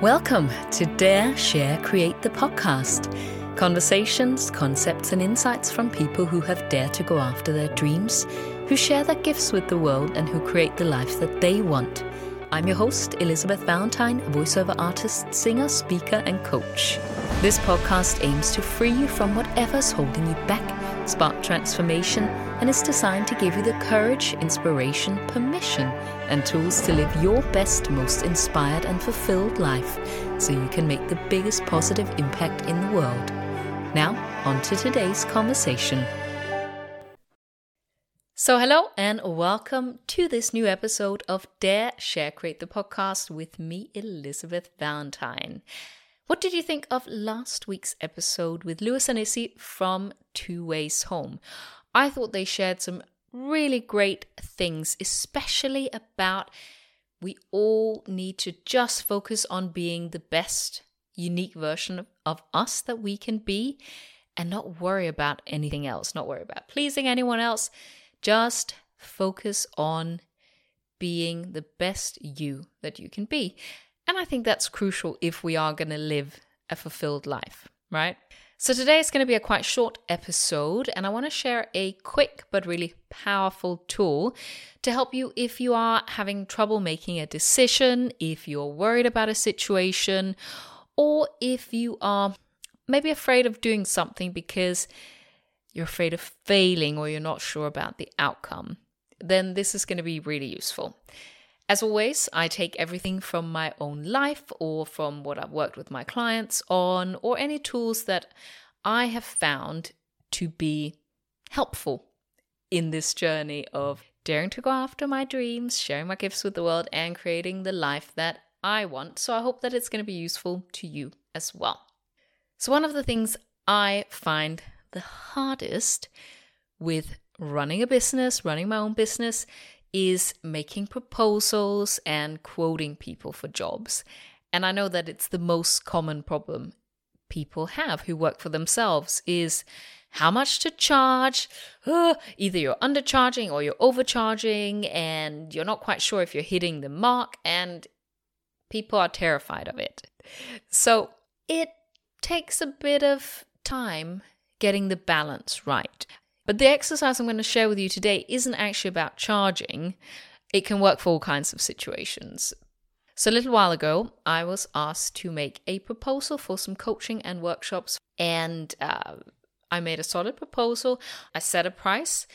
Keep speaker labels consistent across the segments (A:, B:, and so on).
A: Welcome to Dare, Share, Create the podcast. Conversations, concepts, and insights from people who have dared to go after their dreams, who share their gifts with the world, and who create the life that they want. I'm your host, Elizabeth Valentine, voiceover artist, singer, speaker, and coach. This podcast aims to free you from whatever's holding you back, spark transformation, and is designed to give you the courage, inspiration, permission, and tools to live your best, most inspired, and fulfilled life so you can make the biggest positive impact in the world. Now, on to today's conversation. So, hello and welcome to this new episode of Dare Share Create the podcast with me, Elizabeth Valentine. What did you think of last week's episode with Lewis and Issy from Two Ways Home? I thought they shared some really great things, especially about we all need to just focus on being the best unique version of us that we can be and not worry about anything else, not worry about pleasing anyone else. Just focus on being the best you that you can be. And I think that's crucial if we are going to live a fulfilled life, right? So today is going to be a quite short episode, and I want to share a quick but really powerful tool to help you if you are having trouble making a decision, if you're worried about a situation, or if you are maybe afraid of doing something because you're afraid of failing or you're not sure about the outcome. Then this is going to be really useful. As always, I take everything from my own life or from what I've worked with my clients on, or any tools that I have found to be helpful in this journey of daring to go after my dreams, sharing my gifts with the world, and creating the life that I want. So I hope that it's going to be useful to you as well. So, one of the things I find the hardest with running a business, running my own business, is making proposals and quoting people for jobs. And I know that it's the most common problem people have who work for themselves is how much to charge. Either you're undercharging or you're overcharging and you're not quite sure if you're hitting the mark and people are terrified of it. So it takes a bit of time getting the balance right. But the exercise I'm going to share with you today isn't actually about charging. It can work for all kinds of situations. So, a little while ago, I was asked to make a proposal for some coaching and workshops, and uh, I made a solid proposal. I set a price,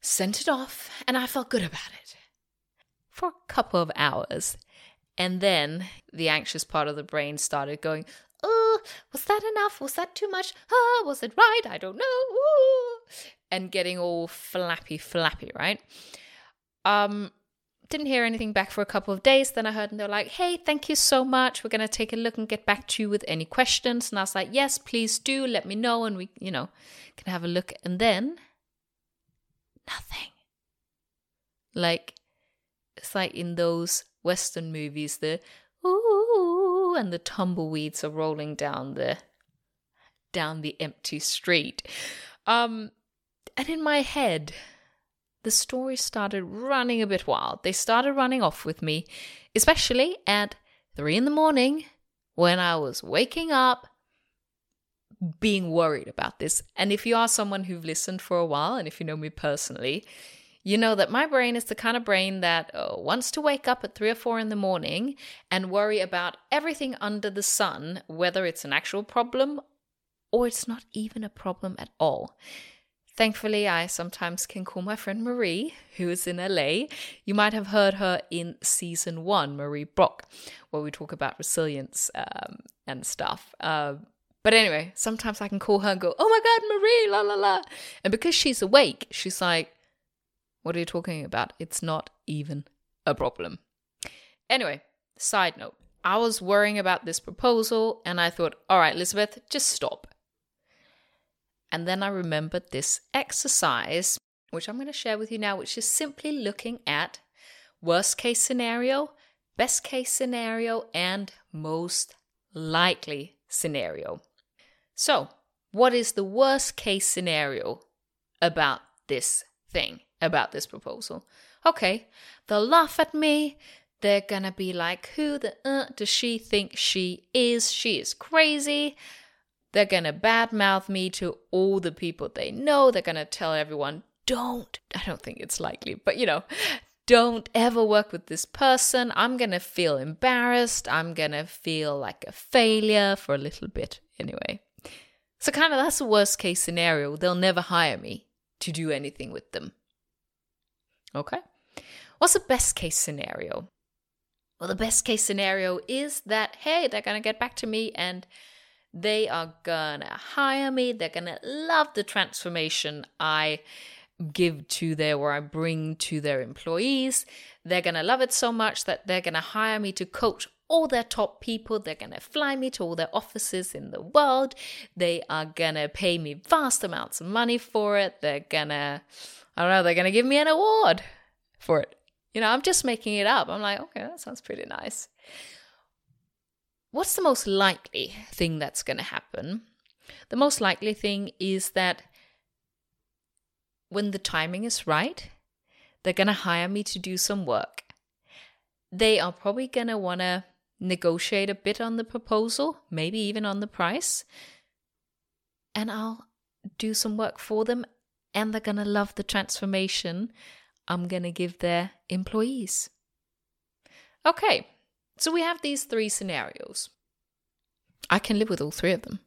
A: sent it off, and I felt good about it for a couple of hours. And then the anxious part of the brain started going, Oh, was that enough? Was that too much? Was it right? I don't know. Ooh. And getting all flappy, flappy, right? Um, didn't hear anything back for a couple of days. Then I heard and they're like, hey, thank you so much. We're going to take a look and get back to you with any questions. And I was like, yes, please do. Let me know. And we, you know, can have a look. And then nothing. Like, it's like in those Western movies, the and the tumbleweeds are rolling down the down the empty street. Um, and in my head, the story started running a bit wild. They started running off with me, especially at three in the morning when I was waking up being worried about this. And if you are someone who've listened for a while, and if you know me personally, you know that my brain is the kind of brain that uh, wants to wake up at three or four in the morning and worry about everything under the sun, whether it's an actual problem or it's not even a problem at all. Thankfully, I sometimes can call my friend Marie, who is in LA. You might have heard her in season one, Marie Brock, where we talk about resilience um, and stuff. Uh, but anyway, sometimes I can call her and go, Oh my God, Marie, la la la. And because she's awake, she's like, What are you talking about? It's not even a problem. Anyway, side note I was worrying about this proposal and I thought, All right, Elizabeth, just stop. And then I remembered this exercise, which I'm going to share with you now, which is simply looking at worst case scenario, best case scenario, and most likely scenario. So, what is the worst case scenario about this thing, about this proposal? Okay, they'll laugh at me, They're gonna be like, who the uh, does she think she is? She is crazy. They're gonna badmouth me to all the people they know. They're gonna tell everyone, don't. I don't think it's likely, but you know, don't ever work with this person. I'm gonna feel embarrassed. I'm gonna feel like a failure for a little bit anyway. So, kind of, that's the worst case scenario. They'll never hire me to do anything with them. Okay? What's the best case scenario? Well, the best case scenario is that, hey, they're going to get back to me and they are going to hire me. They're going to love the transformation I give to their or I bring to their employees. They're going to love it so much that they're going to hire me to coach all their top people. They're going to fly me to all their offices in the world. They are going to pay me vast amounts of money for it. They're going to, I don't know, they're going to give me an award for it. You know, I'm just making it up. I'm like, okay, that sounds pretty nice. What's the most likely thing that's going to happen? The most likely thing is that when the timing is right, they're going to hire me to do some work. They are probably going to want to negotiate a bit on the proposal, maybe even on the price. And I'll do some work for them, and they're going to love the transformation I'm going to give their employees. Okay, so we have these three scenarios. I can live with all three of them.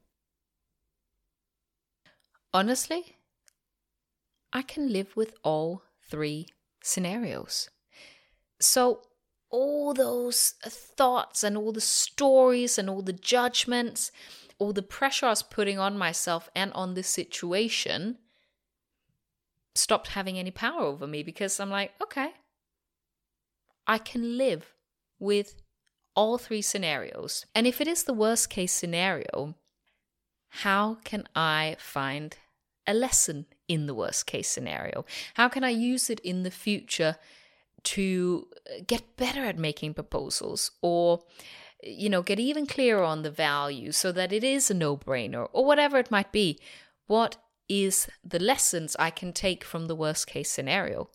A: Honestly, I can live with all three scenarios. So all those thoughts and all the stories and all the judgments, all the pressure I was putting on myself and on the situation stopped having any power over me because I'm like, okay, I can live with all three scenarios. And if it is the worst case scenario, how can I find a lesson in the worst case scenario? How can I use it in the future to uh, get better at making proposals or you know get even clearer on the value so that it is a no-brainer or whatever it might be. What is the lessons i can take from the worst case scenario?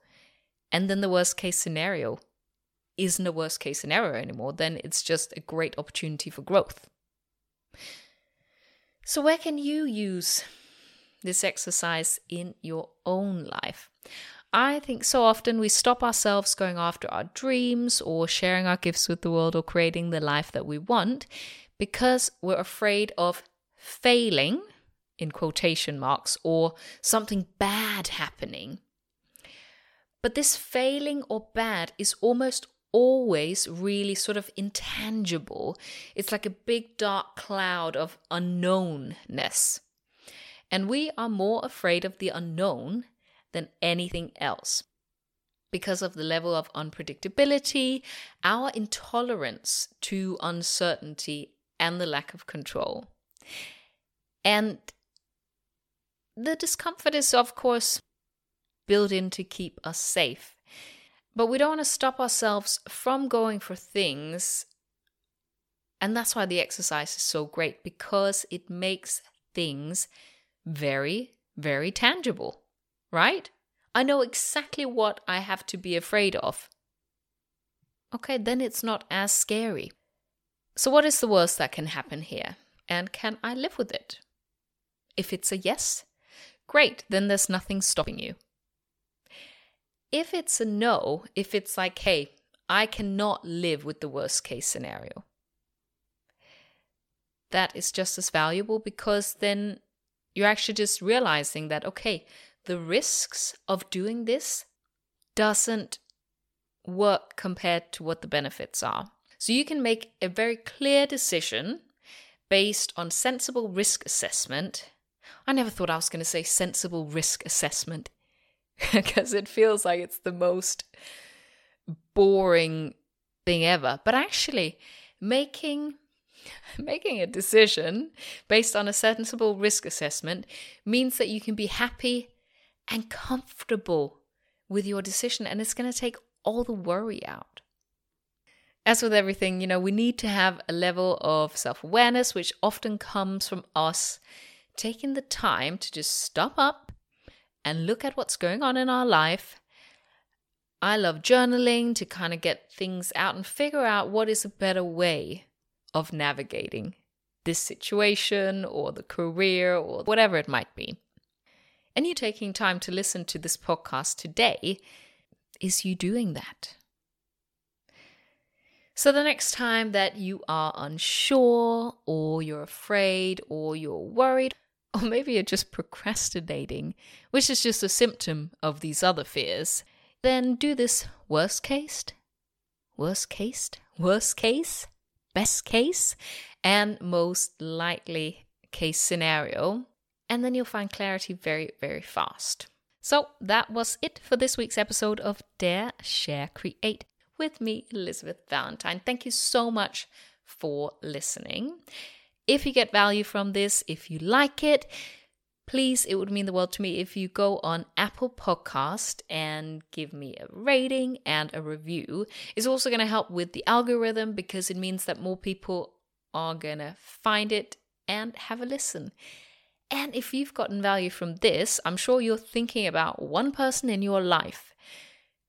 A: And then the worst case scenario isn't a worst case scenario anymore then it's just a great opportunity for growth. So where can you use this exercise in your own life I think so often we stop ourselves going after our dreams or sharing our gifts with the world or creating the life that we want because we're afraid of failing, in quotation marks, or something bad happening. But this failing or bad is almost always really sort of intangible. It's like a big dark cloud of unknownness. And we are more afraid of the unknown than anything else. Because of the level of unpredictability, our intolerance to uncertainty, and the lack of control. And the discomfort is, of course, built in to keep us safe. But we don't want to stop ourselves from going for things. And that's why the exercise is so great because it makes things very, very tangible right? I know exactly what I have to be afraid of. Okay, then it's not as scary. So, what is the worst that can happen here? And can I live with it? If it's a yes, great, then there's nothing stopping you. If it's a no, if it's like, hey, I cannot live with the worst case scenario, that is just as valuable because then you're actually just realizing that, okay, the risks of doing this doesn't work compared to what the benefits are. So you can make a very clear decision based on sensible risk assessment. I never thought I was going to say sensible risk assessment because it feels like it's the most boring thing ever. But actually, making making a decision based on a sensible risk assessment means that you can be happy and comfortable with your decision. And it's going to take all the worry out. As with everything, you know, we need to have a level of self awareness, which often comes from us taking the time to just stop up and look at what's going on in our life I love journaling to kind of get things out and figure out what is a better way of navigating this situation or the career or whatever it might be. And you taking time to listen to this podcast today is you doing that. So, the next time that you are unsure, or you're afraid, or you're worried, or maybe you're just procrastinating, which is just a symptom of these other fears, then do this worst case, worst case, worst case, best case, and most likely case scenario. And then you'll find clarity very, very fast. So that was it for this week's episode of Dare, Share, Create with me, Elizabeth Valentine. Thank you so much for listening. If you get value from this, if you like it, please, it would mean the world to me if you go on Apple Podcast and give me a rating and a review. It's also going to help with the algorithm because it means that more people are going to find it and have a listen. And if you've gotten value from this, I'm sure you're thinking about one person in your life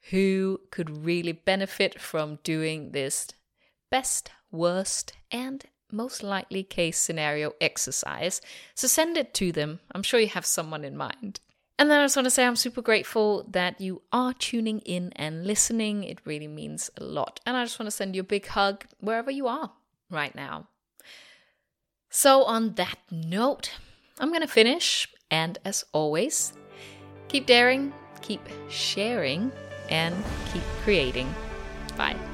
A: who could really benefit from doing this best, worst, and most likely case scenario exercise. So send it to them. I'm sure you have someone in mind. And then I just want to say I'm super grateful that you are tuning in and listening. It really means a lot. And I just want to send you a big hug wherever you are right now. So, on that note, I'm going to finish. And as always, keep daring, keep sharing, and keep creating. Bye.